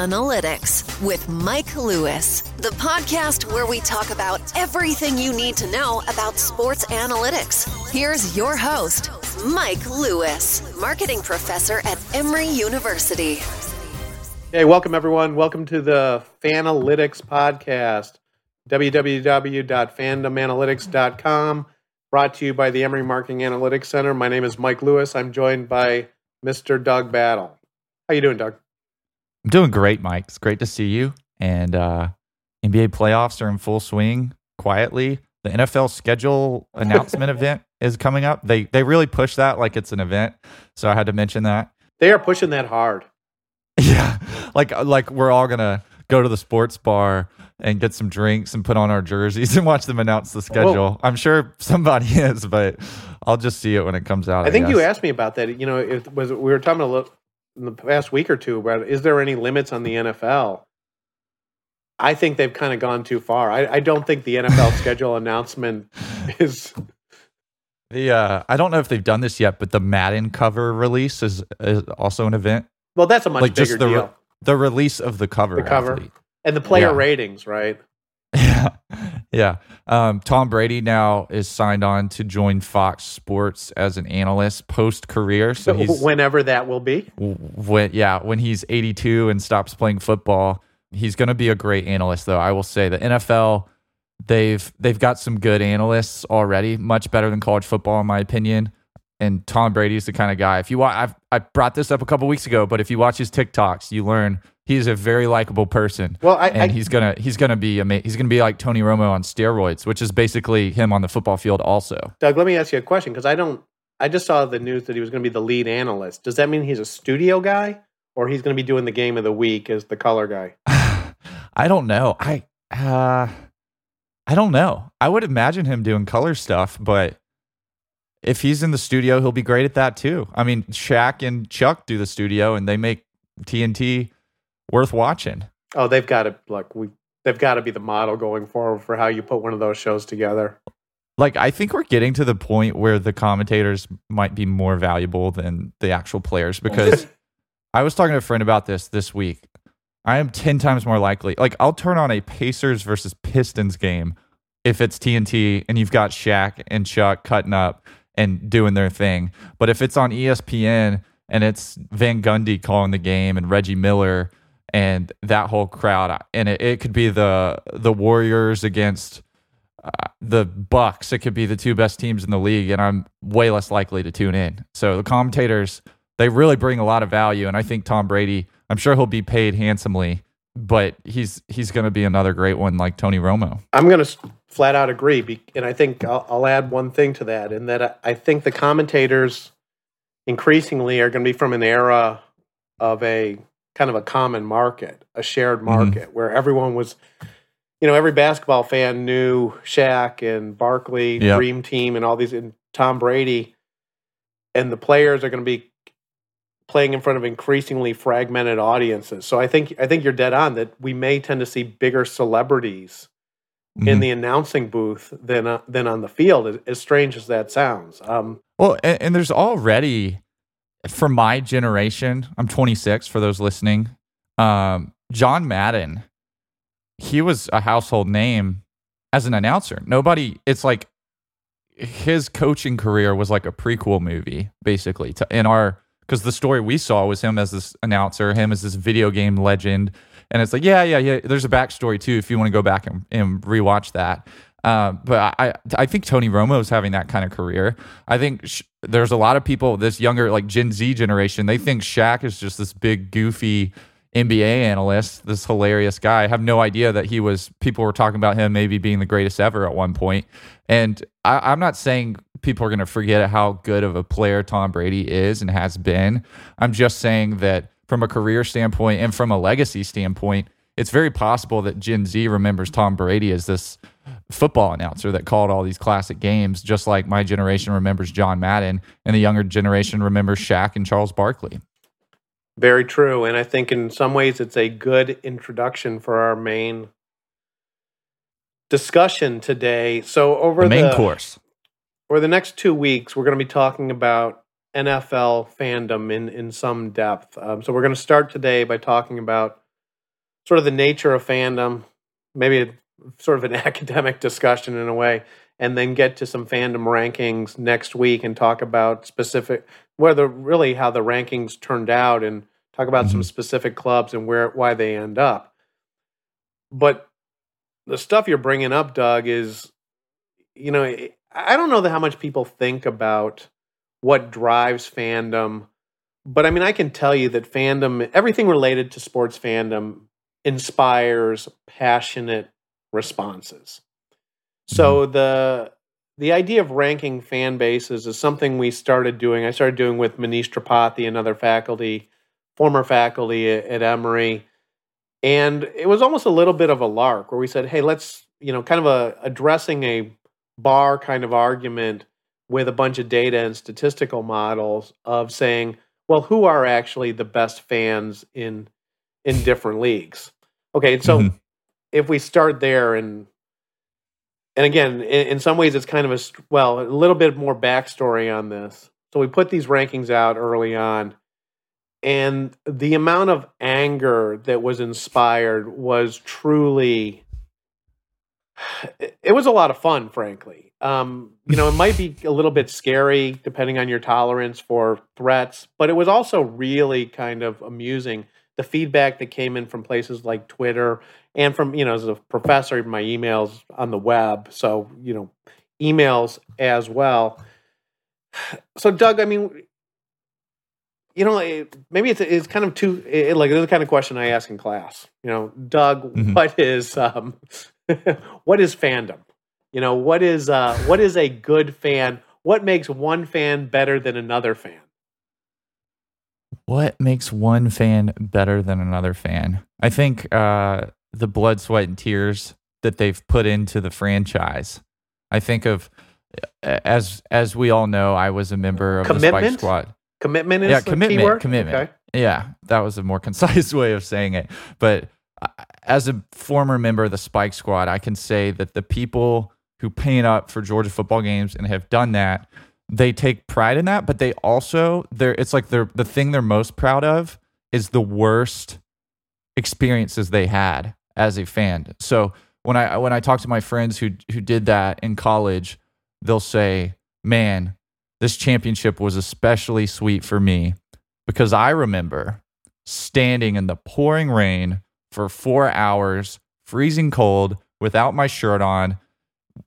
Analytics with Mike Lewis, the podcast where we talk about everything you need to know about sports analytics. Here's your host, Mike Lewis, marketing professor at Emory University. Hey, welcome everyone. Welcome to the Fanalytics podcast, www.fandomanalytics.com, brought to you by the Emory Marketing Analytics Center. My name is Mike Lewis. I'm joined by Mr. Doug Battle. How you doing, Doug? I'm doing great, Mike. It's great to see you. And uh, NBA playoffs are in full swing quietly. The NFL schedule announcement event is coming up. They they really push that like it's an event. So I had to mention that. They are pushing that hard. Yeah. Like like we're all gonna go to the sports bar and get some drinks and put on our jerseys and watch them announce the schedule. Well, I'm sure somebody is, but I'll just see it when it comes out. I, I think guess. you asked me about that. You know, it was we were talking a little in the past week or two about is there any limits on the NFL? I think they've kind of gone too far. I, I don't think the NFL schedule announcement is. The uh, I don't know if they've done this yet, but the Madden cover release is, is also an event. Well, that's a much like bigger the, deal. the release of the cover, the cover, athlete. and the player yeah. ratings, right? Yeah, yeah. Um, Tom Brady now is signed on to join Fox Sports as an analyst post career. So he's whenever that will be. When yeah, when he's 82 and stops playing football, he's going to be a great analyst. Though I will say the NFL they've they've got some good analysts already, much better than college football in my opinion. And Tom Brady is the kind of guy. If you watch, I've I brought this up a couple weeks ago, but if you watch his TikToks, you learn he's a very likable person. Well, I, and I, he's gonna he's gonna be ama- he's gonna be like Tony Romo on steroids, which is basically him on the football field. Also, Doug, let me ask you a question because I don't. I just saw the news that he was going to be the lead analyst. Does that mean he's a studio guy, or he's going to be doing the game of the week as the color guy? I don't know. I uh, I don't know. I would imagine him doing color stuff, but if he's in the studio, he'll be great at that too. I mean, Shaq and Chuck do the studio, and they make TNT worth watching. Oh, they've got to look. We they've got to be the model going forward for how you put one of those shows together. Like I think we're getting to the point where the commentators might be more valuable than the actual players because I was talking to a friend about this this week. I am 10 times more likely. Like I'll turn on a Pacers versus Pistons game if it's TNT and you've got Shaq and Chuck cutting up and doing their thing. But if it's on ESPN and it's Van Gundy calling the game and Reggie Miller and that whole crowd and it, it could be the the warriors against uh, the bucks. It could be the two best teams in the league and i'm way less likely to tune in. So the commentators they really bring a lot of value and i think tom brady i'm sure he'll be paid handsomely but he's he's going to be another great one like tony romo. I'm going to flat out agree and i think I'll, I'll add one thing to that in that I think the commentators increasingly are going to be from an era of a kind of a common market, a shared mm-hmm. market mm-hmm. where everyone was, you know, every basketball fan knew Shaq and Barkley, yep. Dream Team, and all these, and Tom Brady, and the players are going to be playing in front of increasingly fragmented audiences. So I think I think you're dead on that we may tend to see bigger celebrities mm-hmm. in the announcing booth than uh, than on the field. As, as strange as that sounds. Um, well, and, and there's already for my generation, I'm 26 for those listening. Um, John Madden, he was a household name as an announcer. Nobody, it's like his coaching career was like a prequel movie, basically. To, in our because the story we saw was him as this announcer, him as this video game legend, and it's like, yeah, yeah, yeah. There's a backstory too if you want to go back and, and rewatch that. Uh, but I, I think Tony Romo is having that kind of career. I think sh- there's a lot of people, this younger, like Gen Z generation, they think Shaq is just this big, goofy NBA analyst, this hilarious guy. I have no idea that he was, people were talking about him maybe being the greatest ever at one point. And I, I'm not saying people are going to forget how good of a player Tom Brady is and has been. I'm just saying that from a career standpoint and from a legacy standpoint, it's very possible that Gen Z remembers Tom Brady as this football announcer that called all these classic games, just like my generation remembers John Madden, and the younger generation remembers Shaq and Charles Barkley. Very true. And I think in some ways it's a good introduction for our main discussion today. So over the main the, course. For the next two weeks, we're going to be talking about NFL fandom in, in some depth. Um, so we're going to start today by talking about sort of the nature of fandom, maybe sort of an academic discussion in a way, and then get to some fandom rankings next week and talk about specific whether really how the rankings turned out and talk about mm-hmm. some specific clubs and where why they end up. But the stuff you're bringing up, Doug, is you know I don't know how much people think about what drives fandom, but I mean I can tell you that fandom, everything related to sports fandom, inspires passionate responses. So mm-hmm. the the idea of ranking fan bases is something we started doing. I started doing with Manish Tripathi, another faculty, former faculty at, at Emory, and it was almost a little bit of a lark where we said, "Hey, let's you know, kind of a addressing a bar kind of argument with a bunch of data and statistical models of saying, well, who are actually the best fans in in different leagues?" Okay, so mm-hmm if we start there and and again, in, in, some ways, it's kind of a well, a little bit more backstory on this. So we put these rankings out early on, and the amount of anger that was inspired was truly. It was a lot of fun, frankly. Um, you know, it might be a little bit scary depending on your tolerance for threats, but it was also really kind of amusing. The feedback that came in from places like Twitter and from you know as a professor my emails on the web. So you know emails as well. So doug i mean you know maybe it's it's kind of too it, like this is the kind of question i ask in class. You know doug mm-hmm. what is um what is fandom? You know what is uh what is a good fan? What makes one fan better than another fan what makes one fan better than another fan i think uh the blood, sweat, and tears that they've put into the franchise. I think of as as we all know, I was a member of commitment? the Spike Squad. Commitment is yeah, commitment, commitment. Okay. Yeah, that was a more concise way of saying it. But uh, as a former member of the Spike Squad, I can say that the people who paint up for Georgia football games and have done that, they take pride in that. But they also, they're it's like they're the thing they're most proud of is the worst experiences they had as a fan. So when I when I talk to my friends who who did that in college, they'll say, "Man, this championship was especially sweet for me because I remember standing in the pouring rain for 4 hours, freezing cold, without my shirt on,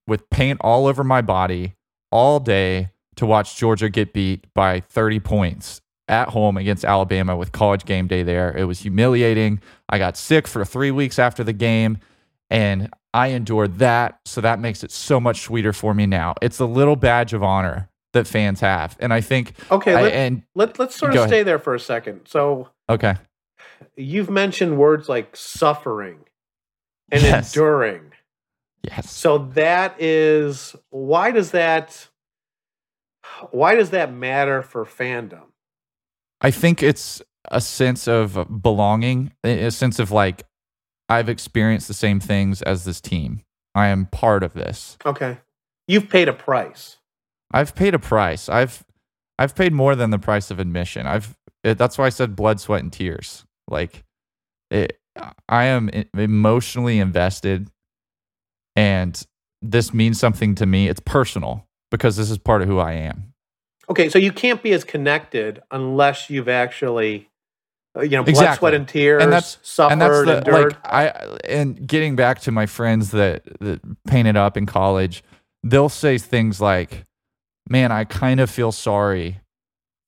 with paint all over my body all day to watch Georgia get beat by 30 points at home against Alabama with college game day there. It was humiliating. I got sick for three weeks after the game, and I endured that. So that makes it so much sweeter for me now. It's a little badge of honor that fans have, and I think okay. I, let, and let let's sort of stay ahead. there for a second. So okay, you've mentioned words like suffering and yes. enduring. Yes. So that is why does that why does that matter for fandom? I think it's a sense of belonging, a sense of like, I've experienced the same things as this team. I am part of this. Okay. You've paid a price. I've paid a price. I've I've paid more than the price of admission. I've it, that's why I said blood, sweat, and tears. Like, it, I am emotionally invested, and this means something to me. It's personal because this is part of who I am. Okay, so you can't be as connected unless you've actually, uh, you know, blood, Exactly. sweat, and tears, and that's suffered, and that's the endured. like I and getting back to my friends that that painted up in college, they'll say things like, "Man, I kind of feel sorry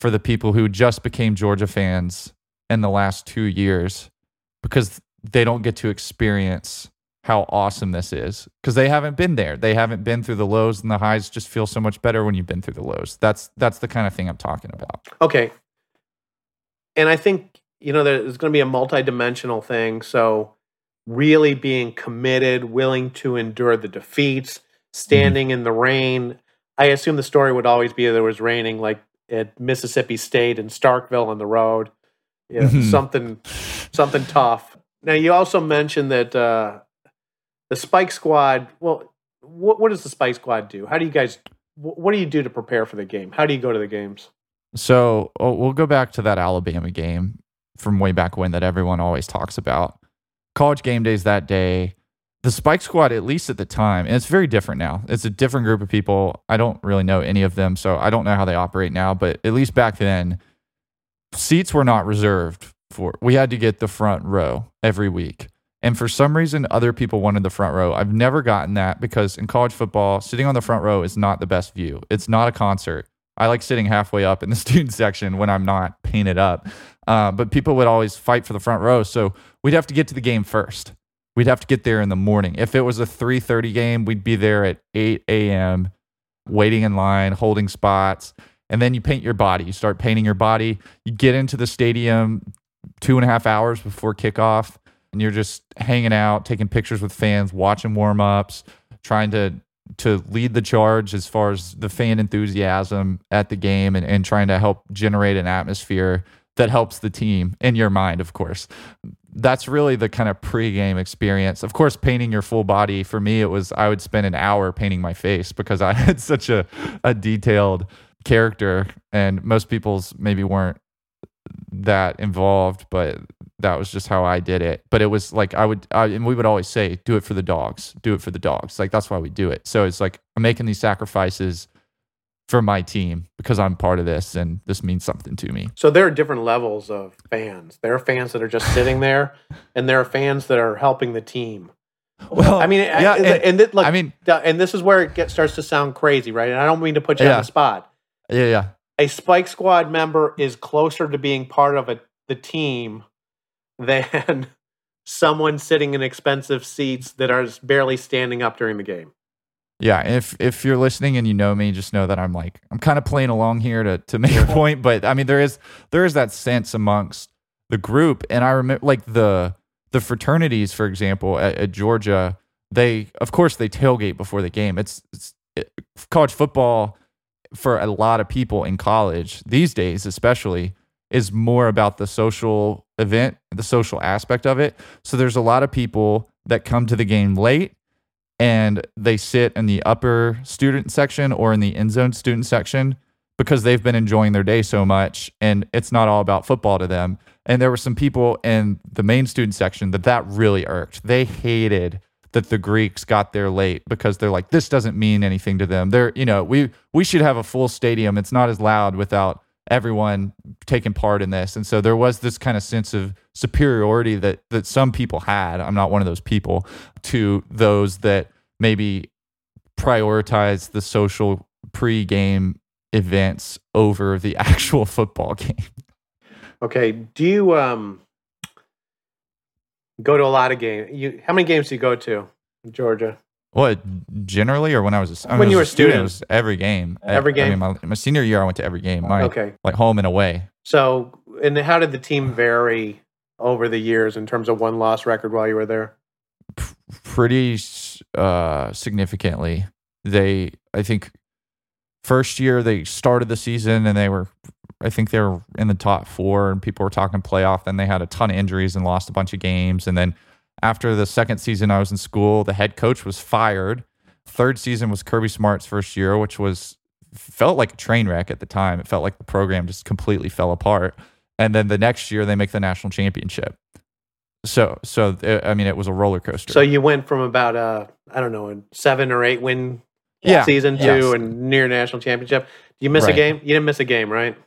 for the people who just became Georgia fans in the last 2 years because they don't get to experience how awesome this is because they haven't been there. They haven't been through the lows and the highs just feel so much better when you've been through the lows. That's that's the kind of thing I'm talking about. Okay. And I think, you know, there's going to be a multidimensional thing. So, really being committed, willing to endure the defeats, standing in the rain. I assume the story would always be there was raining, like at Mississippi State and Starkville on the road. Yeah, Mhm. something, something tough. Now, you also mentioned that uh, the Spike Squad. Well, what what does the Spike Squad do? How do you guys? wh- What do you do to prepare for the game? How do you go to the games? So oh, we'll go back to that Alabama game from way back when that everyone always talks about. College game days that day. The Spike Squad, at least at the time, and it's very different now. It's a different group of people. I don't really know any of them, so I don't know how they operate now. But at least back then, seats were not reserved for. We had to get the front row every week. And for some reason, other people wanted the front row. I've never gotten that because in college football, sitting on the front row is not the best view. It's not a concert. I like sitting halfway up in the student section when I'm not painted up. Uh, but people would always fight for the front row, so we'd have to get to the game first. We'd have to get there in the morning. If it was a 3:30 game, we'd be there at 8 a.m. waiting in line, holding spots, and then you paint your body. You start painting your body. You get into the stadium two and a half hours before kickoff, and you're just hanging out, taking pictures with fans, watching warm ups, trying to to lead the charge as far as the fan enthusiasm at the game and, and trying to help generate an atmosphere that helps the team in your mind, of course. That's really the kind of pregame experience. Of course, painting your full body for me, it was I would spend an hour painting my face because I had such a, a detailed character, and most people's maybe weren't that involved, but that was just how I did it. But it was like I would, I, and we would always say, "Do it for the dogs. Do it for the dogs." Like that's why we do it. So it's like I'm making these sacrifices for my team because I'm part of this, and this means something to me. So there are different levels of fans. There are fans that are just sitting there, and there are fans that are helping the team. Well, I mean, yeah, I, and- and, th- look, I mean, and this is where it gets, starts to sound crazy, right? And I don't mean to put you on Yeah. the spot. yeah, yeah. A Spike Squad member is closer to being part of a, the team than someone sitting in expensive seats that are barely standing up during the game. Yeah, if if you're listening and you know me, just know that I'm like I'm kind of playing along here to to make a point. But I mean, there is there is that sense amongst the group, and I remember like the the fraternities, for example, at, at Georgia, they of course they tailgate before the game. It's, it's it, college football for a lot of people in college these days, especially, is more about the social event, the social aspect of it. So there's a lot of people that come to the game late and they sit in the upper student section or in the end zone student section because they've been enjoying their day so much and it's not all about football to them. And there were some people in the main student section that that really irked. They hated that the greeks got there late because they're like this doesn't mean anything to them. They're you know we we should have a full stadium. It's not as loud without everyone taking part in this and so there was this kind of sense of superiority that that some people had i'm not one of those people to those that maybe prioritize the social pre-game events over the actual football game Okay. Do you um go to a lot of games? You how many games do you go to in Georgia? What generally or when i was a, I When you were a student, it was every game Every I game? mean, my, my senior year i went to every game my Okay. like home and away So, and how did the team vary over the years in terms of one loss record while you were there? pretty uh, significantly. They, I think, first year they started the season and they were, I think they were in the top four and people were talking playoff. Then they had a ton of injuries and lost a bunch of games. And then after the second season I was in school, the head coach was fired. Third season was Kirby Smart's first year, which was felt like a train wreck at the time. It felt like the program just completely fell apart. And then the next year they make the national championship. So, so uh, I mean, it was a roller coaster. So you went from about uh I don't know a seven or eight win Yeah, season yes. and near national championship. You miss a game? You didn't miss a game, right?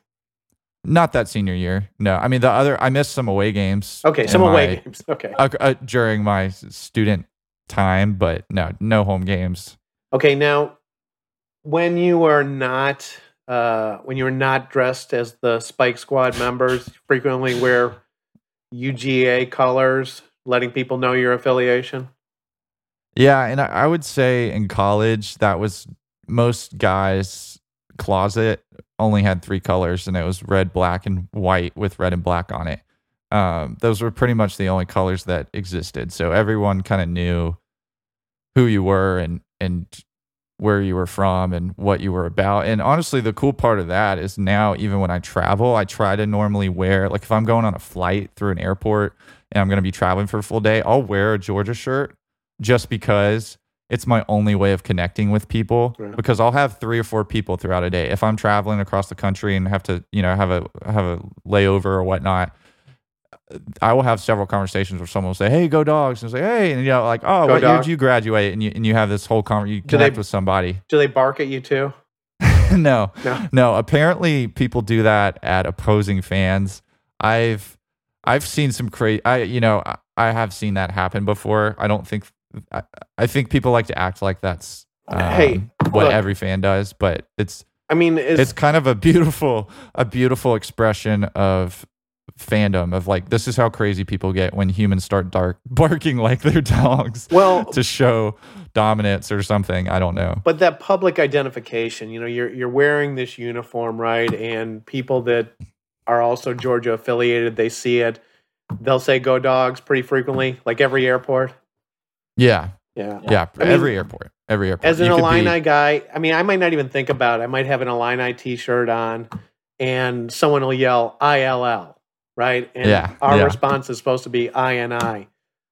Not that senior year. No, I mean the other. I missed some away games. Okay, some away my- games. Okay. uh, uh, during my student time, but no, no home games. Okay, now when you are not uh, when you are not dressed as the Spike Squad members, frequently wear UGA colors, letting people know your affiliation. Yeah, and I, I would say in college that was most guys' closet only had three colors, and it was red, black, and white with red and black on it. Um, those were pretty much the only colors that existed. So everyone kind of knew who you were and and where you were from and what you were about. And honestly, the cool part of that is now even when I travel, I try to normally wear like if I'm going on a flight through an airport and I'm going to be traveling for a full day, I'll wear a Georgia shirt just because it's my only way of connecting with people Right. because I'll have three or four people throughout a day. If I'm traveling across the country and have to, you know, have a have a layover or whatnot, I will have several conversations where someone will say, "Hey, go dogs," and say, "Hey," and you know, like, "Oh, Go what year did you graduate?" And you and you have this whole conversation. You Do they- connect with somebody. Do they bark at you too? no, No. no. Apparently, people do that at opposing fans. I've I've seen some crazy. I you know I, I have seen that happen before. I don't think I, I think people like to act like that's um, Hey, what look. every fan does, but it's I mean, is, it's kind of a beautiful a beautiful expression of fandom of like this is how crazy people get when humans start dark barking like their dogs well, to show dominance or something. I don't know. but that public identification, you know, you're you're wearing this uniform, right? And people that are also Georgia affiliated, they see it. They'll say "Go Dogs" pretty frequently, like every airport. Yeah, Yeah. yeah. I mean, every airport, every airport. As an You could be- Illini guy, I mean, I might not even think about it. I might have an Illini T-shirt on, and someone will yell "ILL," right? And Yeah, our yeah. response is supposed to be "INI."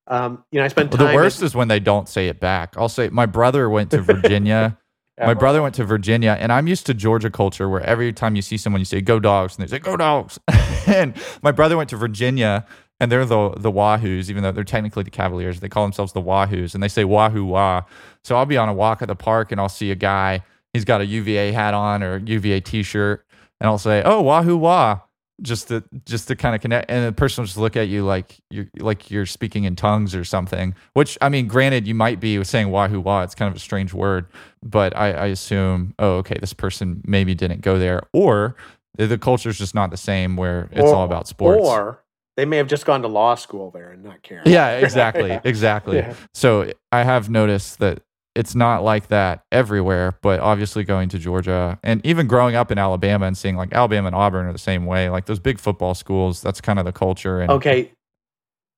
Um, you know, I spent Well, time. the worst is when they don't say it back. I'll say my brother went to Virginia. my brother went to Virginia, and I'm used to Georgia culture where every time you see someone, you say "Go Dogs," and they say "Go Dogs." and my brother went to Virginia, and they're the the Wahoos, even though they're technically the Cavaliers. They call themselves the Wahoos, and they say Wahoo Wah. So I'll be on a walk at the park, and I'll see a guy. He's got a UVA hat on or UVA T-shirt, and I'll say, "Oh, Wahoo Wah." Just to just to kind of connect, and the person will just look at you like you're like you're speaking in tongues or something. Which I mean, granted, you might be saying "wahoo wah." It's kind of a strange word, but I, I assume, oh, okay, this person maybe didn't go there, or the, the culture's just not the same where it's or- all about sports. Or they may have just gone to law school there and not caring. yeah, exactly, exactly. Yeah. So I have noticed that it's not like that everywhere, but obviously going to Georgia and even growing up in Alabama and seeing like Alabama and Auburn are the same way, like those big football schools. That's kind of the culture. And Okay.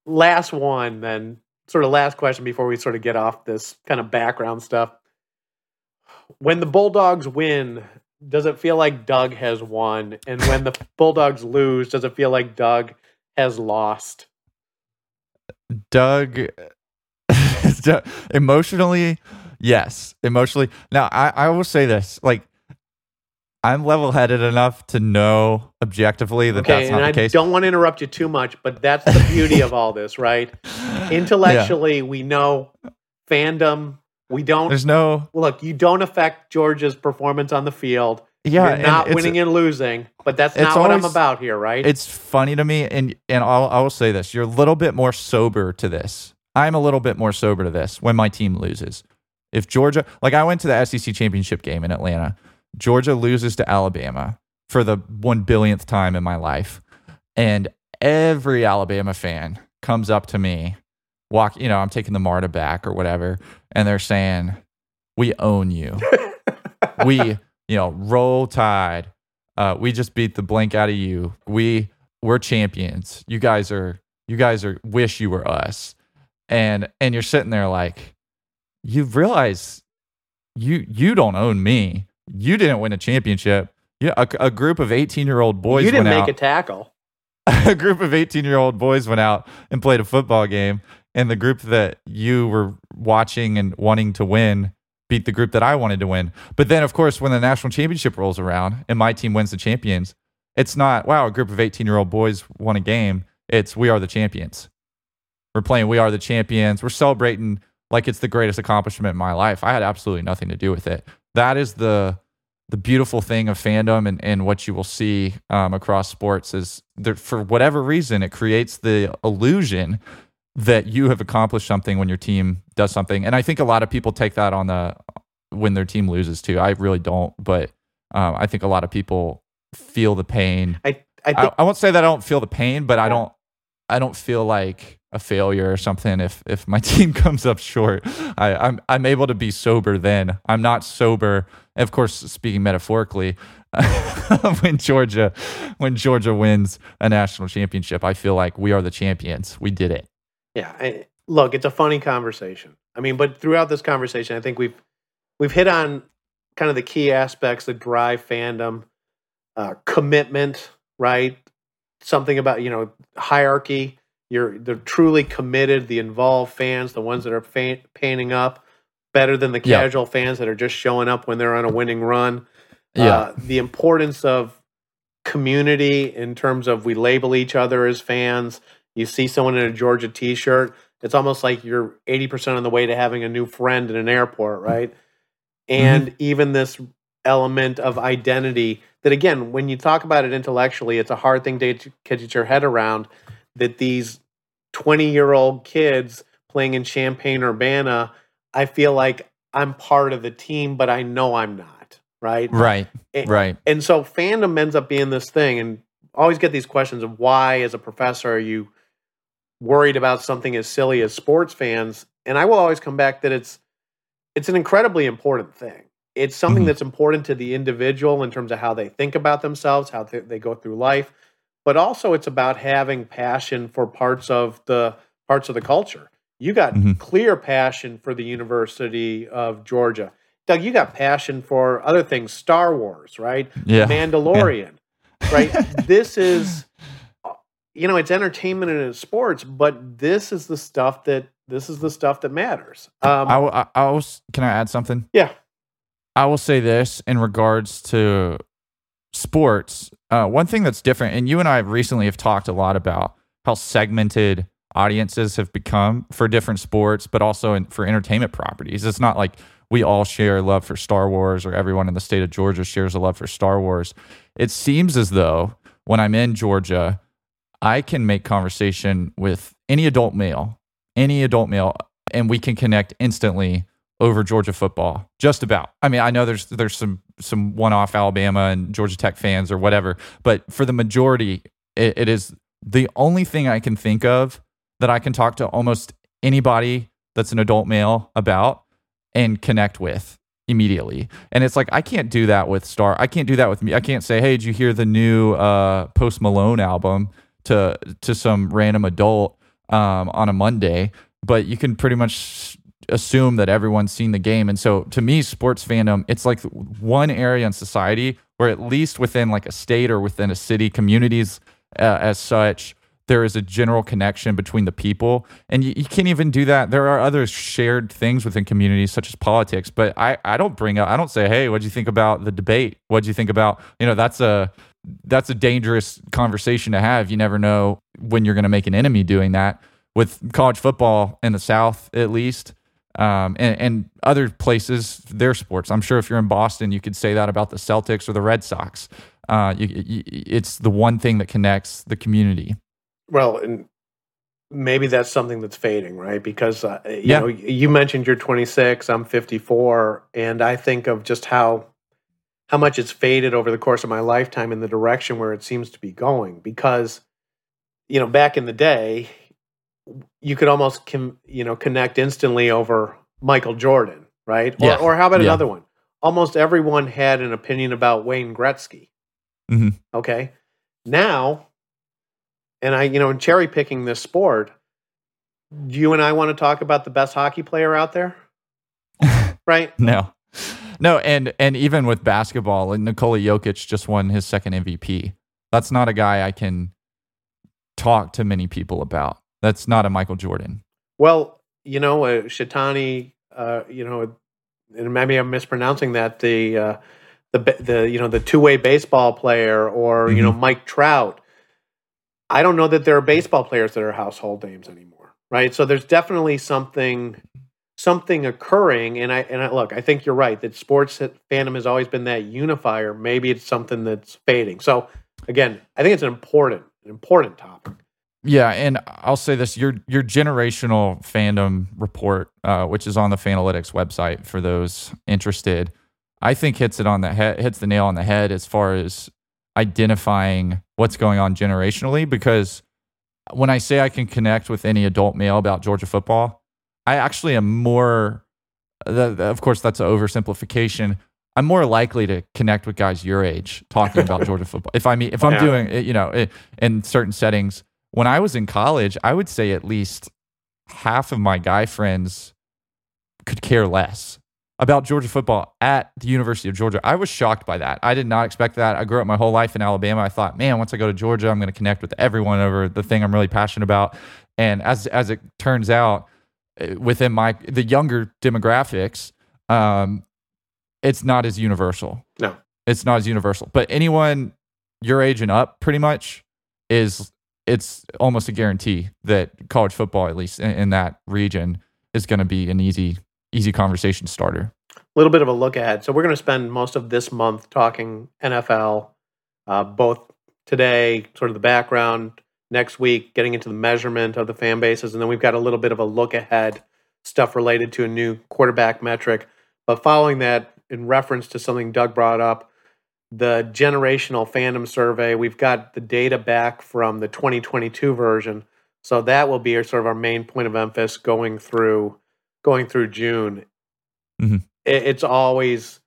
Last one, then, sort of last question before we sort of get off this kind of background stuff. When the Bulldogs win, does it feel like Doug has won? And when the Bulldogs lose, does it feel like Doug has lost? Doug, emotionally, yes, emotionally. Now, I, I will say this: like, I'm level-headed enough to know objectively that Okay, that's and not I the case. don't want to interrupt you too much, but that's the beauty of all this, right? Intellectually, we know fandom. We don't There's no, look. You don't affect Georgia's performance on the field. Yeah, You're not winning and losing, but that's not what I'm about here, right? It's funny to me, and and I'll I will say this: you're a little bit more sober to this. I'm a little bit more sober to this when my team loses. If Georgia, like I went to the SEC championship game in Atlanta, Georgia loses to Alabama for the one billionth time in my life, and every Alabama fan comes up to me, walk, you know, I'm taking the Marta back or whatever, and they're saying, "We own you." we you know roll tide. Uh, we just beat the blank out of you. We we're champions. You guys are you guys are wish you were us. And and you're sitting there like you realize you you don't own me. You didn't win a championship. Yeah a, a group of 18 year old boys you didn't make out. a tackle. a group of 18 year old boys went out and played a football game and the group that you were watching and wanting to win beat the group that I wanted to win. But then of course when the national championship rolls around and my team wins the champions, it's not wow, a group of 18 year old boys won a game. It's we are the champions. We're playing we are the champions. We're celebrating like it's the greatest accomplishment in my life. I had absolutely nothing to do with it. That is the the beautiful thing of fandom and, and what you will see um, across sports is that for whatever reason it creates the illusion that you have accomplished something when your team does something. And i think a lot of people take that on the when their team loses too. I really don't but um, i think a lot of people feel the pain. I I, I, think, I won't say that i don't feel the pain but i don't i don't feel like a failure or something if if my team comes up short. I, i'm i'm able to be sober then. I'm not sober of course speaking metaphorically when georgia when georgia wins a national championship i feel like we are the champions. We did it yeah. I, look, it's a funny conversation. I mean, but throughout this conversation, I think we've we've hit on kind of the key aspects that drive fandom, uh, commitment, right? Something about you know hierarchy. You're they're truly committed. The involved fans, the ones that are fan, painting up, better than the Yeah. casual fans that are just showing up when they're on a winning run. yeah Uh, the importance of community in terms of we label each other as fans. You see someone in a Georgia T-shirt, it's almost like you're 80% on the way to having a new friend in an airport, right? And mm-hmm. even this element of identity that again, when you talk about it intellectually, it's a hard thing to get your head around that these 20-year-old kids playing in Champaign Urbana, I feel like I'm part of the team, but I know I'm not, right? right And- right And so fandom ends up being this thing, and always get these questions of why, as a professor, are you worried about something as silly as sports fans? And I will always come back that it's it's an incredibly important thing. It's something Mhm. that's important to the individual in terms of how they think about themselves, how they, they go through life, but also it's about having passion for parts of the parts of the culture. You got Mhm. clear passion for the University of Georgia. Doug, you got passion for other things, Star Wars, right? yeah Mandalorian, right? this is, you know, it's entertainment and it's sports, but this is the stuff that this is the stuff that matters. Um, I, will- I, I was can i add something yeah, I will say this in regards to sports. Uh, one thing that's different, and you and I recently have talked a lot about how segmented audiences have become for different sports, but also in, for entertainment properties. It's not like we all share a love for Star Wars or everyone in the state of Georgia shares a love for Star Wars. It seems as though when I'm in Georgia, I can make conversation with any adult male, any adult male, and we can connect instantly over Georgia football. Just about. I mean, I know there's there's some some one-off Alabama and Georgia Tech fans or whatever, but for the majority, it, it is the only thing I can think of that I can talk to almost anybody that's an adult male about and connect with immediately. And it's like I can't do that with Star. I can't do that with me. I can't say, "Hey, did you hear the new uh, Post Malone album?" To to some random adult um, on a Monday. But you can pretty much assume that everyone's seen the game. And so to me, sports fandom, it's like one area in society where at least within like a state or within a city, communities uh, as such, there is a general connection between the people. And you, you can't even do that. There are other shared things within communities such as politics, but I, I don't bring up, I don't say, hey, what'd you think about the debate? What'd you think about, you know, that's a, that's a dangerous conversation to have. You never know when you're going to make an enemy doing that. With college football in the South, at least, um, and, and other places, their sports. I'm sure if you're in Boston, you could say that about the Celtics or the Red Sox. Uh, you, you, it's the one thing that connects the community. well, and maybe that's something that's fading, right? Because uh, you Yeah. know, you mentioned you're 26, I'm 54, and I think of just how how much it's faded over the course of my lifetime in the direction where it seems to be going. Because you know, back in the day, you could almost com- you know connect instantly over Michael Jordan, right? Or, Yeah. or how about Yeah. another one? Almost everyone had an opinion about Wayne Gretzky. mm-hmm. Okay, now, and I, you know, in cherry picking this sport, you and I want to talk about the best hockey player out there, right? No, no, and and even with basketball, like Nikola Jokic just won his second MVP. That's not a guy I can talk to many people about. That's not a Michael Jordan. Well, you know, uh, Shitani, uh, you know, and maybe I'm mispronouncing that the uh, the the you know the two way baseball player or you know Mike Trout. I don't know that there are baseball players that are household names anymore, right? So there's definitely something something occurring. And I and I, look, I think you're right that sports fandom has always been that unifier. Maybe it's something that's fading. So again, I think it's an important, an important topic. Yeah, and I'll say this: your your generational fandom report, uh, which is on the Fanalytics website for those interested, I think hits it on the head, hits the nail on the head as far as identifying what's going on generationally. Because when I say I can connect with any adult male about Georgia football, I actually am more. Of course, that's an oversimplification. I'm more likely to connect with guys your age talking about Georgia football. If I mean, if I'm yeah. doing, you know, in certain settings when I was in college, I would say at least half of my guy friends could care less about Georgia football at the University of Georgia. I was shocked by that. I did not expect that. I grew up my whole life in Alabama. I thought, man, once I go to Georgia, I'm going to connect with everyone over the thing I'm really passionate about. And as as it turns out, eh, within my the younger demographics, um, it's not as universal. No, it's not as universal. But anyone your age and up, pretty much, is it's almost a guarantee that college football, at least in, in that region, is going to be an easy easy conversation starter. A little bit of a look ahead. So we're going to spend most of this month talking NFL, uh, both today, sort of the background, next week, getting into the measurement of the fan bases, and then we've got a little bit of a look ahead stuff related to a new quarterback metric. But following that, in reference to something Doug brought up, the generational fandom survey. We've got the data back from the 2022 version, so that will be our, sort of our main point of emphasis going through going through June. Mm-hmm. It, it's always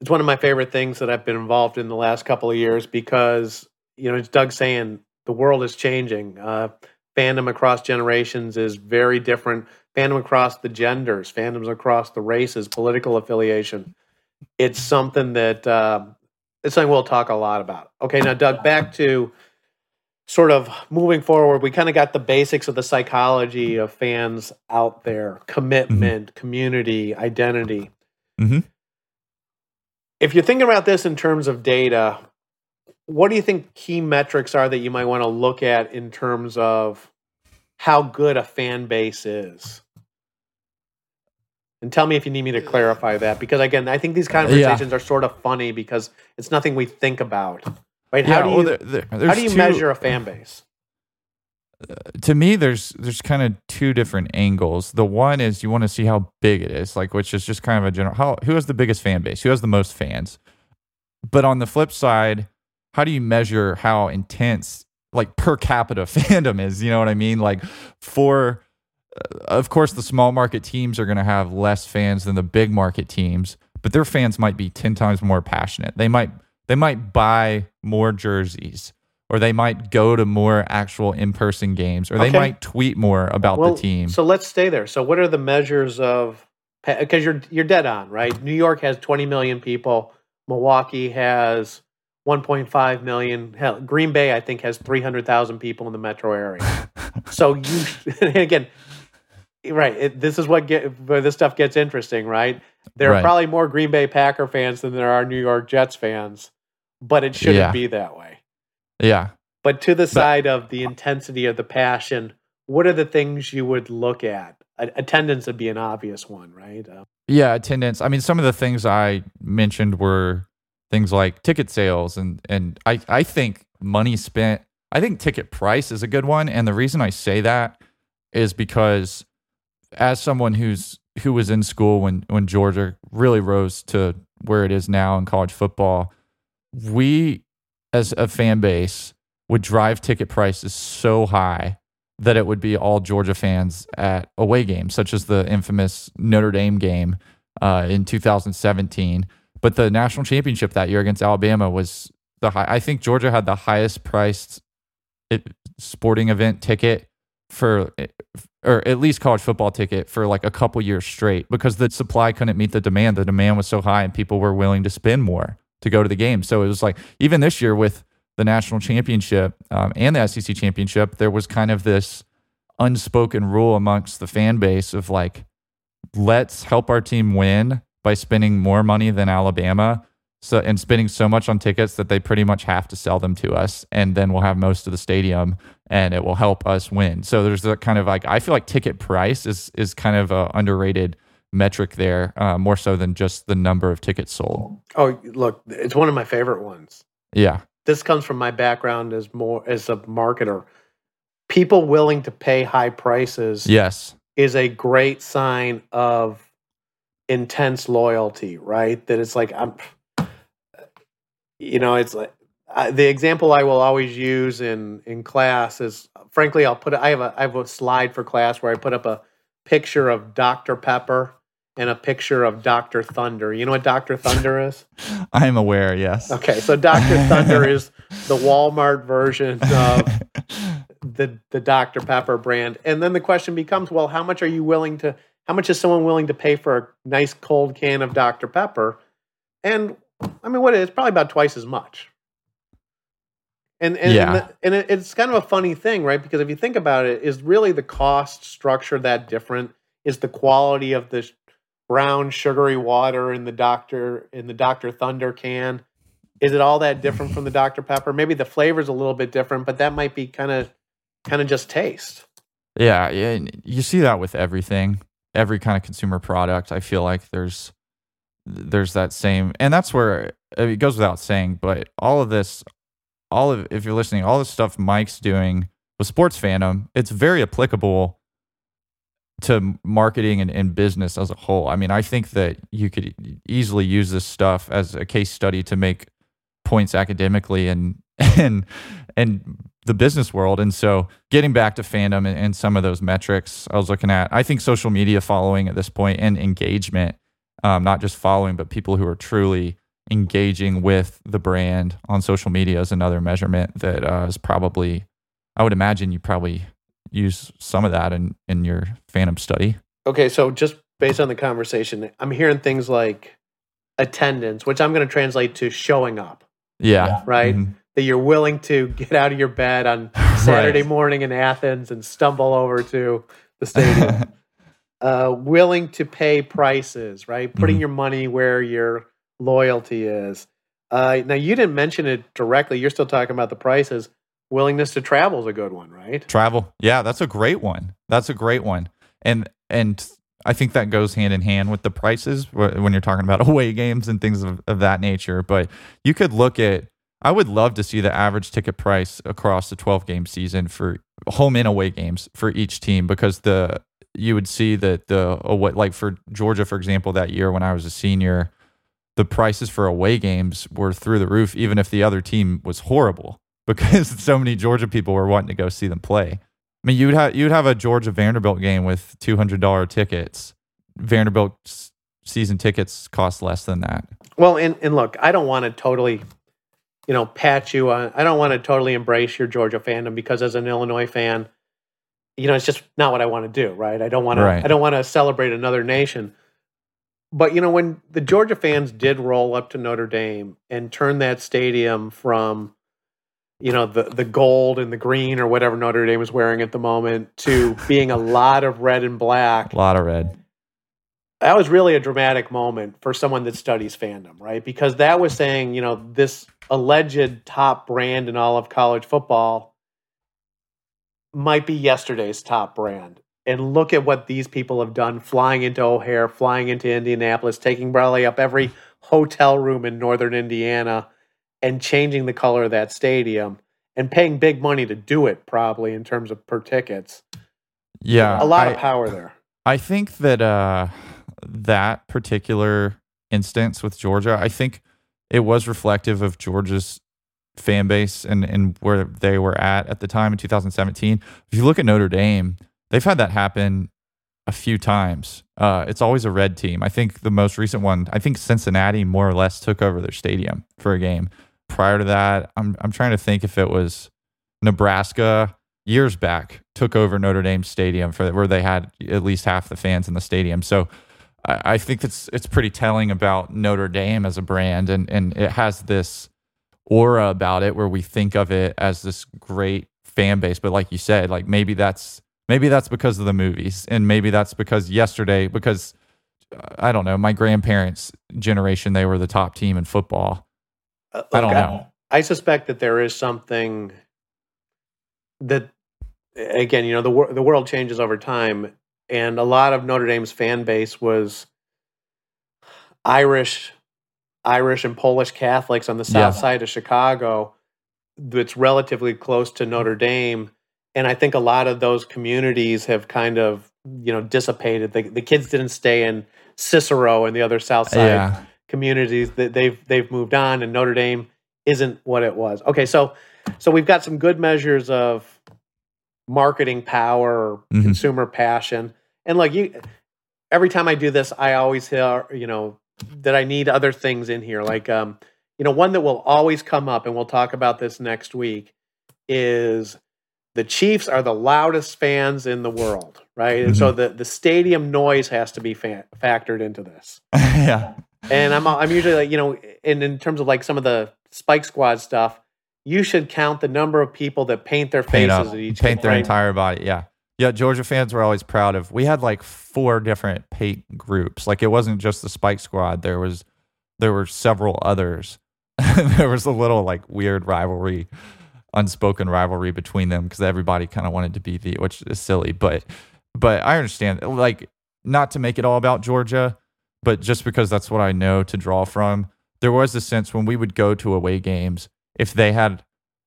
it's one of my favorite things that I've been involved in the last couple of years because you know, as Doug saying, the world is changing. Uh, fandom across generations is very different. Fandom across the genders, fandoms across the races, political affiliation. It's something that uh, it's something we'll talk a lot about. Okay, now Doug, back to sort of moving forward. We kind of got the basics of the psychology of fans out there: commitment, mm-hmm. community, identity. Mm-hmm. If you're thinking about this in terms of data, what do you think key metrics are that you might want to look at in terms of how good a fan base is? And tell me if you need me to clarify that because again, I think these conversations yeah. are sort of funny because it's nothing we think about. Right? How do you well, there, there, how do you two, measure a fan base? Uh, to me, there's there's kind of two different angles. The one is you want to see how big it is, like which is just kind of a general. How who has the biggest fan base? Who has the most fans? But on the flip side, how do you measure how intense like per capita fandom is? You know what I mean? Like for uh, of course, the small market teams are going to have less fans than the big market teams, but their fans might be 10 times more passionate. They might they might buy more jerseys or they might go to more actual in-person games or they okay. might tweet more about well, the team. So let's stay there. So what are the measures of because you're you're dead on, right? New York has 20 million people, Milwaukee has 1.5 million. Hell, Green Bay I think has 300,000 people in the metro area. so you again, right. It, this is what get where this stuff gets interesting, right? There right. are probably more Green Bay Packer fans than there are New York Jets fans, but it shouldn't yeah. be that way. Yeah. But to the side of the intensity of the passion, what are the things you would look at? attendance would be an obvious one, right? Uh, yeah, attendance. I mean, some of the things I mentioned were things like ticket sales, and and I I think money spent. I think ticket price is a good one, and the reason I say that is because as someone who's who was in school when when Georgia really rose to where it is now in college football, we as a fan base would drive ticket prices so high that it would be all Georgia fans at away games, such as the infamous Notre Dame game uh, in 2017. But the national championship that year against Alabama was the high. I think Georgia had the highest priced sporting event ticket for or at least college football ticket for like a couple years straight because the supply couldn't meet the demand. The demand was so high and people were willing to spend more to go to the game. So it was like even this year with the national championship um, and the SEC championship, there was kind of this unspoken rule amongst the fan base of like, let's help our team win by spending more money than Alabama so and spending so much on tickets that they pretty much have to sell them to us and then we'll have most of the stadium and it will help us win so there's that kind of like i feel like ticket price is is kind of a underrated metric there uh, more so than just the number of tickets sold Oh, look, it's one of my favorite ones. yeah This comes from my background as more as a marketer. People willing to pay high prices yes is a great sign of intense loyalty, right? That it's like I'm, you know, it's like the example I will always use in in class is, frankly, I'll put I have a I have a slide for class where I put up a picture of Dr Pepper and a picture of Dr Thunder. You know what Dr Thunder is? i am aware yes Okay, so Dr Thunder is the Walmart version of the the Dr Pepper brand. And then the question becomes, well, how much are you willing to how much is someone willing to pay for a nice cold can of Dr Pepper? And I mean, what is it's probably about twice as much. And and Yeah. and, the- and it, it's kind of a funny thing, right? Because if you think about it, is really the cost structure that different? Is the quality of the brown sugary water in the Dr in the Dr Thunder can? Is it all that different from the Dr Pepper? Maybe the flavor's a little bit different, but that might be kind of kind of just taste. Yeah, yeah, you see that with everything, every kind of consumer product. I feel like there's there's that same, and that's where it goes without saying. But all of this, all of if you're listening, all the stuff Mike's doing with sports fandom, it's very applicable to marketing and, and business as a whole. I mean, I think that you could easily use this stuff as a case study to make points academically and and and the business world. And so getting back to fandom and, and some of those metrics I was looking at, I think social media following at this point and engagement, um, not just following, but people who are truly engaging with the brand on social media is another measurement that uh, is probably, I would imagine you probably use some of that in, in your fandom study. Okay, so just based on the conversation, I'm hearing things like attendance, which I'm going to translate to showing up, Yeah. right? Mhm. That you're willing to get out of your bed on Saturday morning in Athens and stumble over to the stadium. uh, willing to pay prices, right? Putting Mhm. your money where your loyalty is. Uh, now, you didn't mention it directly. You're still talking about the prices. Willingness to travel is a good one, right? Travel. Yeah, that's a great one. That's a great one. And and I think that goes hand in hand with the prices when you're talking about away games and things of, of that nature. But you could look at I would love to see the average ticket price across the 12 game season for home and away games for each team because the you would see that the away, like for Georgia for example that year when I was a senior the prices for away games were through the roof even if the other team was horrible because so many Georgia people were wanting to go see them play. I mean, you'd have you'd have a Georgia Vanderbilt game with two hundred dollar tickets. Vanderbilt season tickets cost less than that. Well, and, and look, I don't want to totally, you know, pat you on. I don't want to totally embrace your Georgia fandom because as an Illinois fan, you know, it's just not what I want to do, right? I don't want to. Right. I don't want to celebrate another nation. But you know, when the Georgia fans did roll up to Notre Dame and turn that stadium from, you know, the the gold and the green or whatever Notre Dame is wearing at the moment to being a lot of red and black, A lot of red. that was really a dramatic moment for someone that studies fandom, right? Because that was saying, you know, this alleged top brand in all of college football might be yesterday's top brand. And look at what these people have done flying into O'Hare, flying into Indianapolis, taking probably up every hotel room in northern Indiana and changing the color of that stadium and paying big money to do it, probably in terms of per tickets. Yeah, a lot I, of power there. I think that uh, that particular instance with Georgia, I think it was reflective of Georgia's fan base and, and where they were at at the time in 2017. If you look at Notre Dame, they've had that happen a few times. Uh, it's always a red team. I think the most recent one, I think Cincinnati more or less took over their stadium for a game. Prior to that, I'm I'm trying to think if it was Nebraska years back took over Notre Dame Stadium for where they had at least half the fans in the stadium. So I, I think it's it's pretty telling about Notre Dame as a brand, and and it has this aura about it where we think of it as this great fan base. But like you said, like maybe that's maybe that's because of the movies, and maybe that's because yesterday because I don't know, my grandparents' generation, they were the top team in football. Uh, I don't know. I suspect that there is something that, again, you know, the the world changes over time, and a lot of Notre Dame's fan base was Irish, Irish and Polish Catholics on the south Yeah. side of Chicago. That's relatively close to Notre Dame, and I think a lot of those communities have kind of you know dissipated. The, the kids didn't stay in Cicero and the other south side Yeah. communities that they've they've moved on and Notre Dame isn't what it was. Okay, so so we've got some good measures of marketing power, Mhm. consumer passion. And like you every time I do this I always hear, you know, that I need other things in here like um you know one that will always come up and we'll talk about this next week is the Chiefs are the loudest fans in the world, right? And so the the stadium noise has to be fa- factored into this yeah. and I'm I'm usually like you know, in in terms of like some of the Spike Squad stuff, you should count the number of people that paint their Paint, faces up, at each game. paint their right? entire body. Yeah. Yeah. Georgia fans were always proud of, we had like four different paint groups. Like it wasn't just the Spike Squad. There was, there were several others. there was a little like weird rivalry, unspoken rivalry between them because everybody kind of wanted to be the, which is silly, but, but I understand like not to make it all about Georgia, but just because that's what I know to draw from. There was a sense when we would go to away games, if they had,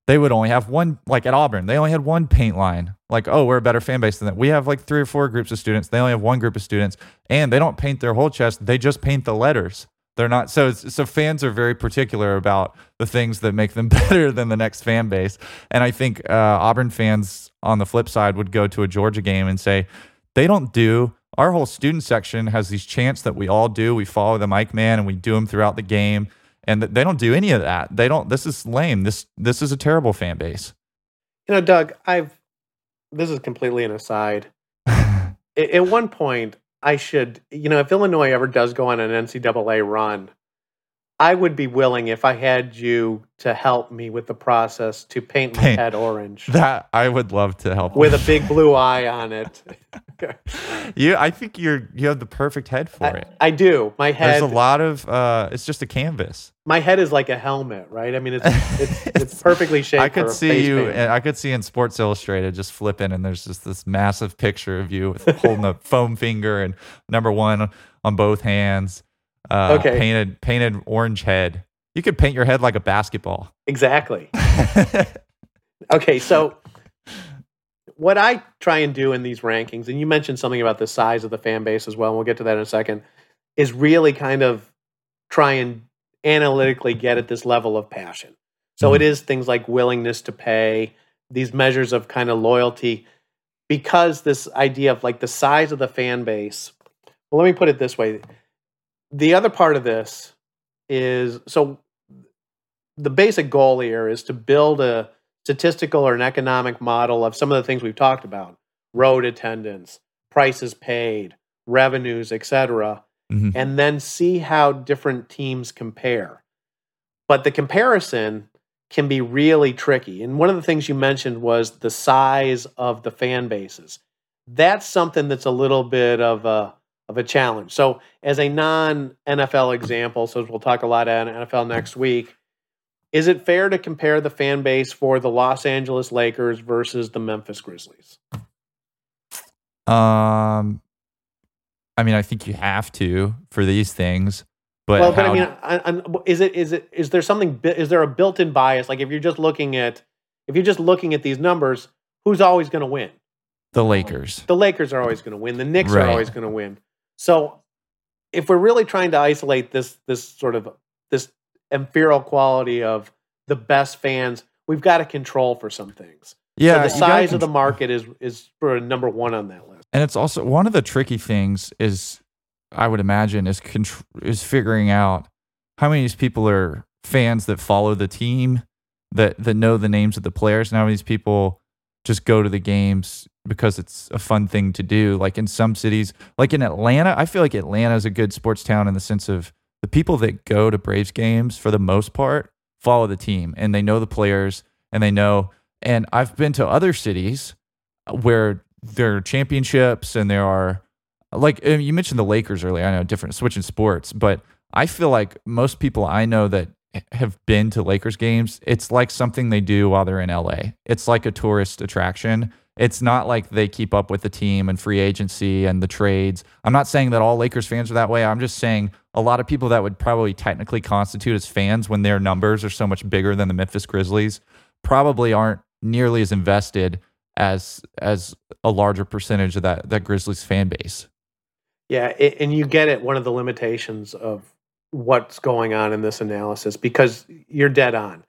they would only have one, like at Auburn, they only had one paint line. Like, oh, we're a better fan base than that. We have like three or four groups of students. They only have one group of students, and they don't paint their whole chest. They just paint the letters. They're not so. So fans are very particular about the things that make them better than the next fan base. And I think uh, Auburn fans on the flip side would go to a Georgia game and say they don't do. Our whole student section has these chants that we all do. We follow the mic man and we do them throughout the game. And they don't do any of that. They don't. This is lame. This this is a terrible fan base. You know, Doug, I've this is completely an aside. at, at one point, I should, you know, if Illinois ever does go on an NCAA run, I would be willing if I had you to help me with the process to paint my Paint. head orange That I would love to help with a big blue eye on it. you. I think you're you have the perfect head for I, it. I do. My head, There's a lot of. uh It's just a canvas. my head is like a helmet, right? I mean, it's it's, it's perfectly shaped. I could see you. paint. I could see in Sports Illustrated just flipping, and there's just this massive picture of you with holding a foam finger and number one on both hands. Uh, Okay. Painted painted orange head. You could paint your head like a basketball. Exactly. Okay, so what I try and do in these rankings, and you mentioned something about the size of the fan base as well, and we'll get to that in a second, is really kind of try and analytically get at this level of passion. So it is things like willingness to pay, these measures of kind of loyalty, because this idea of like the size of the fan base. Well, let me put it this way. The other part of this is so the basic goal here is to build a statistical or an economic model of some of the things we've talked about. Road attendance prices paid revenues etc Mhm. and then see how different teams compare. But the comparison can be really tricky and one of the things you mentioned was the size of the fan bases. That's something that's a little bit of a of a challenge so as a non NFL example so we'll talk a lot on NFL next week is it fair to compare the fan base for the Los Angeles Lakers versus the Memphis Grizzlies? Um, I mean, I think you have to for these things, but, well, but how- I mean, I, I, is it is it is there something is there a built-in bias? Like if you're just looking at if you're just looking at these numbers, who's always going to win? the Lakers. The Lakers are always going to win. The Knicks Right. are always going to win. So if we're really trying to isolate this this sort of this imperial quality of the best fans, we've got to control for some things. Yeah, so the size of the market is is for number one on that list. and it's also one of the tricky things is I would imagine is contr- is figuring out how many of these people are fans that follow the team that that know the names of the players, and how many of these people just go to the games because it's a fun thing to do. Like in some cities, like in Atlanta, I feel like Atlanta is a good sports town in the sense of the people that go to Braves games for the most part follow the team and they know the players and they know. And I've been to other cities where there are championships and there are like you mentioned the Lakers earlier. I know different switching sports, but I feel like most people I know that have been to Lakers games, it's like something they do while they're in LA. It's like a tourist attraction. It's not like they keep up with the team and free agency and the trades. I'm not saying that all Lakers fans are that way. I'm just saying a lot of people that would probably technically constitute as fans when their numbers are so much bigger than the Memphis Grizzlies probably aren't nearly as invested as as a larger percentage of that that Grizzlies fan base. Yeah, and you get it. One of the limitations of what's going on in this analysis because you're dead on.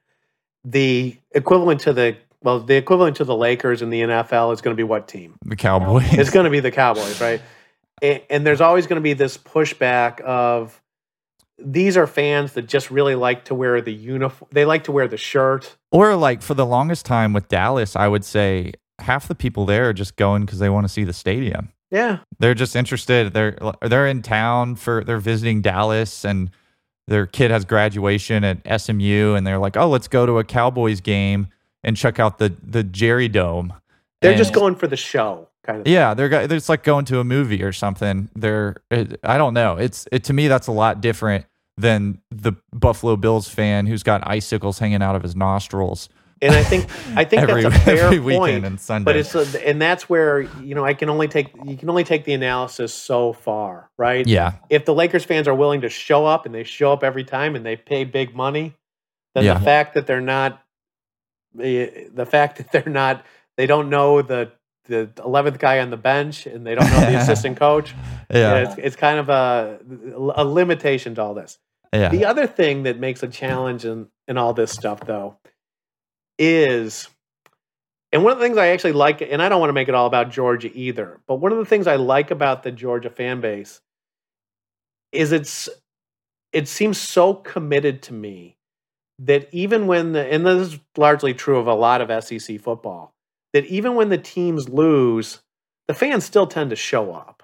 The equivalent to the well, the equivalent to the Lakers in the NFL is going to be what team? The Cowboys. It's going to be the Cowboys, right? And, and there's always going to be this pushback of these are fans that just really like to wear the uniform. They like to wear the shirt. Or like for the longest time with Dallas, I would say half the people there are just going because they want to see the stadium. Yeah, they're just interested. They're they're in town for they're visiting Dallas and their kid has graduation at SMU and they're like, oh, let's go to a Cowboys game and check out the the Jerry Dome. They're and, just going for the show. Kind of yeah, they're it's like going to a movie or something. They're I don't know. It's it to me that's a lot different than the Buffalo Bills fan who's got icicles hanging out of his nostrils and I think I think every, that's a fair point. And Sunday. But it's a, and that's where you know I can only take you can only take the analysis so far, right? Yeah. If the Lakers fans are willing to show up and they show up every time and they pay big money, then Yeah. the fact that they're not the the fact that they're not they don't know the the eleventh guy on the bench and they don't know the assistant coach. yeah, it's, it's kind of a a limitation to all this. yeah, The other thing that makes a challenge in, in all this stuff, though, is, and one of the things I actually like, and I don't want to make it all about Georgia either, but one of the things I like about the Georgia fan base is it's, it seems so committed to me that even when the, and this is largely true of a lot of SEC football, that even when the teams lose, the fans still tend to show up.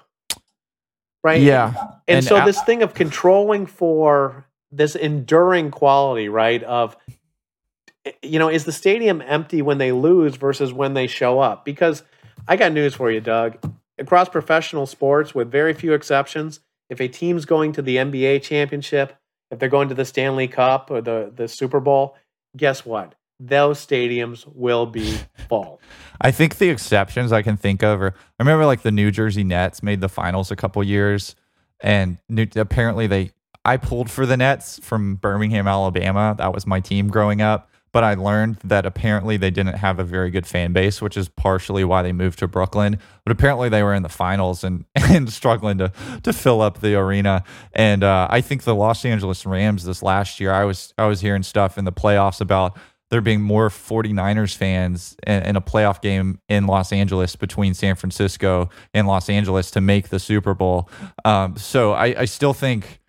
Right? yeah. And, And so I- this thing of controlling for this enduring quality, right? Of Eh, you know, is the stadium empty when they lose versus when they show up? Because I got news for you, Doug. Across professional sports, with very few exceptions, if a team's going to the NBA championship, if they're going to the Stanley Cup or the, the Super Bowl, guess what? Those stadiums will be full. I think the exceptions I can think of are I remember like the New Jersey Nets made the finals a couple years, and New, apparently they I pulled for the Nets from Birmingham, Alabama. That was my team growing up. But I learned that apparently they didn't have a very good fan base, which is partially why they moved to Brooklyn. But apparently they were in the finals and, and struggling to to fill up the arena. And uh, I think the Los Angeles Rams this last year, I was I was hearing stuff in the playoffs about there being more 49ers fans in, in a playoff game in Los Angeles between San Francisco and Los Angeles to make the Super Bowl. Um, so I, I still think,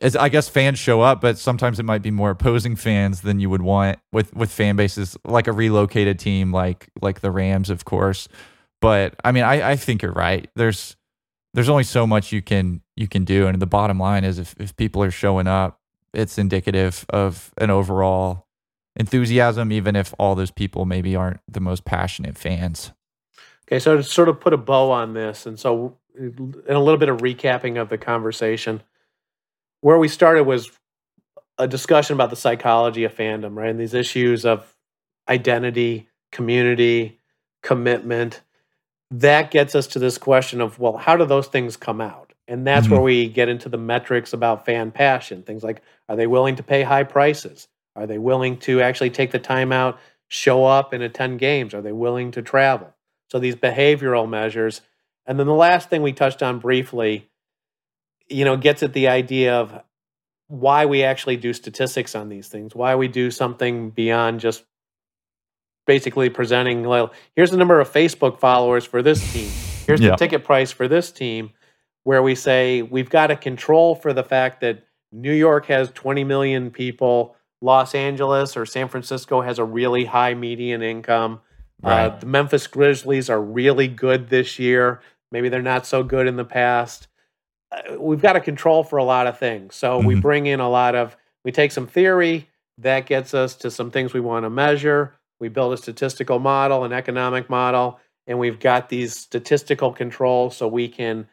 as I guess fans show up, but sometimes it might be more opposing fans than you would want with with fan bases like a relocated team like like the Rams, of course. But I mean, I, I think you're right. There's there's only so much you can you can do, and the bottom line is if if people are showing up, it's indicative of an overall enthusiasm, even if all those people maybe aren't the most passionate fans. Okay, so to sort of put a bow on this, and so uh, in a little bit of recapping of the conversation, where we started was a discussion about the psychology of fandom, right? And these issues of identity, community, commitment. That gets us to this question of, well, how do those things come out? And that's Mhm. where we get into the metrics about fan passion. Things like, are they willing to pay high prices? Are they willing to actually take the time out, show up and attend games? Are they willing to travel? So these behavioral measures. And then the last thing we touched on briefly, you know, gets at the idea of why we actually do statistics on these things, why we do something beyond just basically presenting, well, here's the number of Facebook followers for this team, here's Yeah. the ticket price for this team, where we say we've got to control for the fact that New York has 20 million people, Los Angeles or San Francisco has a really high median income. Uh, the Memphis Grizzlies are really good this year. Maybe they're not so good in the past. Uh, we've got to control for a lot of things. So we Mhm. bring in a lot of, we take some theory that gets us to some things we want to measure. We build a statistical model, an economic model, and we've got these statistical controls so we can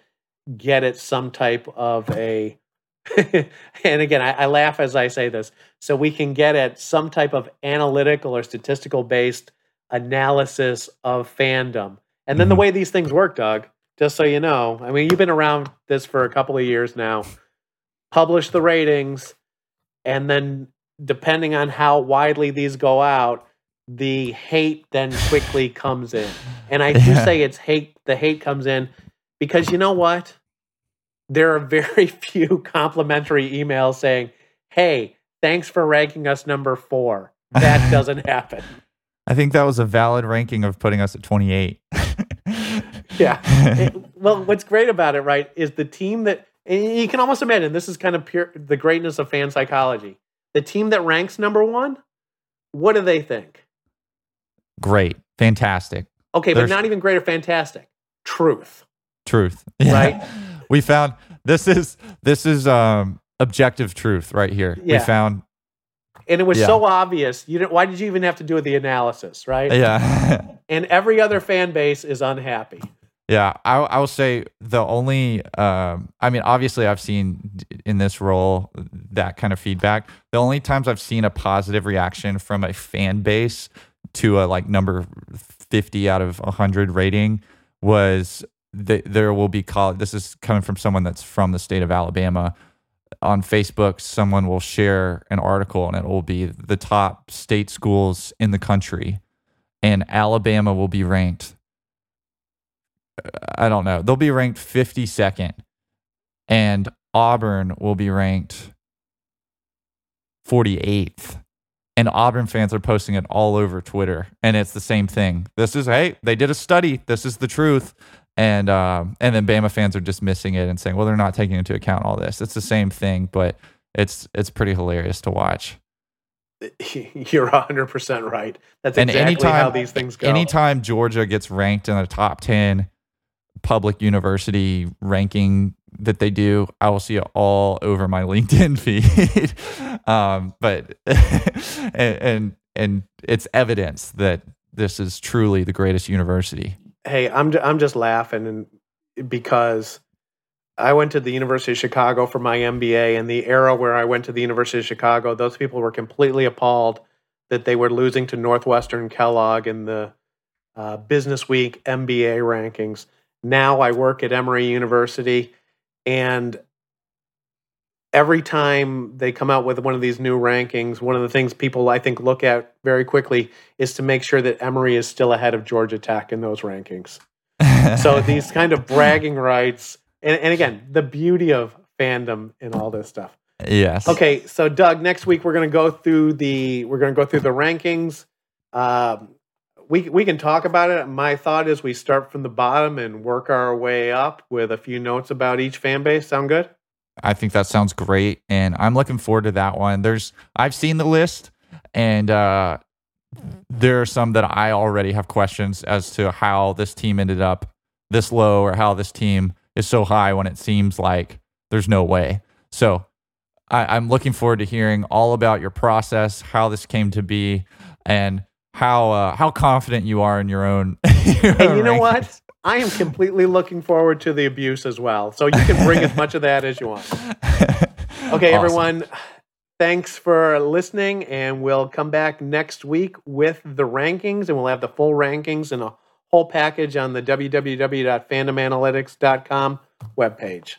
get at some type of a and again I, I, laugh as i say this so we can get at some type of analytical or statistical based analysis of fandom and then mm-hmm. the way these things work doug just so you know i mean you've been around this for a couple of years now publish the ratings and then depending on how widely these go out the hate then quickly comes in and i do yeah. say it's hate the hate comes in because you know what there are very few complimentary emails saying, "Hey, thanks for ranking us number 4." That doesn't happen. I think that was a valid ranking of putting us at 28. yeah. It, well, what's great about it, right, is the team that you can almost imagine this is kind of pure the greatness of fan psychology. The team that ranks number 1, what do they think? Great. Fantastic. Okay, There's... but not even great or fantastic. Truth. Truth. Right? we found this is this is um objective truth right here. Yeah. We found and it was yeah. so obvious. You didn't why did you even have to do the analysis, right? Yeah. and every other fan base is unhappy. Yeah, I, I will say the only, um, I mean, obviously, I've seen in this role that kind of feedback. The only times I've seen a positive reaction from a fan base to a like number 50 out of 100 rating was that there will be call. This is coming from someone that's from the state of Alabama. On Facebook, someone will share an article, and it will be the top state schools in the country, and Alabama will be ranked. I don't know. They'll be ranked 52nd, and Auburn will be ranked 48th and Auburn fans are posting it all over Twitter, and it's the same thing. This is hey, they did a study. This is the truth and um, and then Bama fans are dismissing it and saying, well, they're not taking into account all this. It's the same thing, but it's it's pretty hilarious to watch. You're 100 percent right. That's exactly anytime, how these things go. Anytime Georgia gets ranked in the top 10 public university ranking that they do, I will see it all over my LinkedIn feed. um, but and, and and it's evidence that this is truly the greatest university hey, I'm I'm just laughing because I went to the University of Chicago for my MBA, and the era where I went to the University of Chicago, those people were completely appalled that they were losing to Northwestern Kellogg in the uh, Business Week MBA rankings. Now I work at Emory University, and every time they come out with one of these new rankings, one of the things people I think look at very quickly is to make sure that Emory is still ahead of Georgia Tech in those rankings. so these kind of bragging rights, and, and again, the beauty of fandom and all this stuff. Yes. Okay, so Doug, next week we're going to go through the we're going to go through the rankings. Um, we we can talk about it. My thought is we start from the bottom and work our way up with a few notes about each fan base. Sound good? I think that sounds great, and I'm looking forward to that one. There's I've seen the list, and uh, there are some that I already have questions as to how this team ended up this low, or how this team is so high when it seems like there's no way. So I, am looking forward to hearing all about your process, how this came to be, and how uh, how confident you are in your own. your and you know what? I am completely looking forward to the abuse as well. So you can bring as much of that as you want. Okay, awesome. everyone. Thanks for listening, and we'll come back next week with the rankings, and we'll have the full rankings and a whole package on the www.fandomanalytics.com webpage.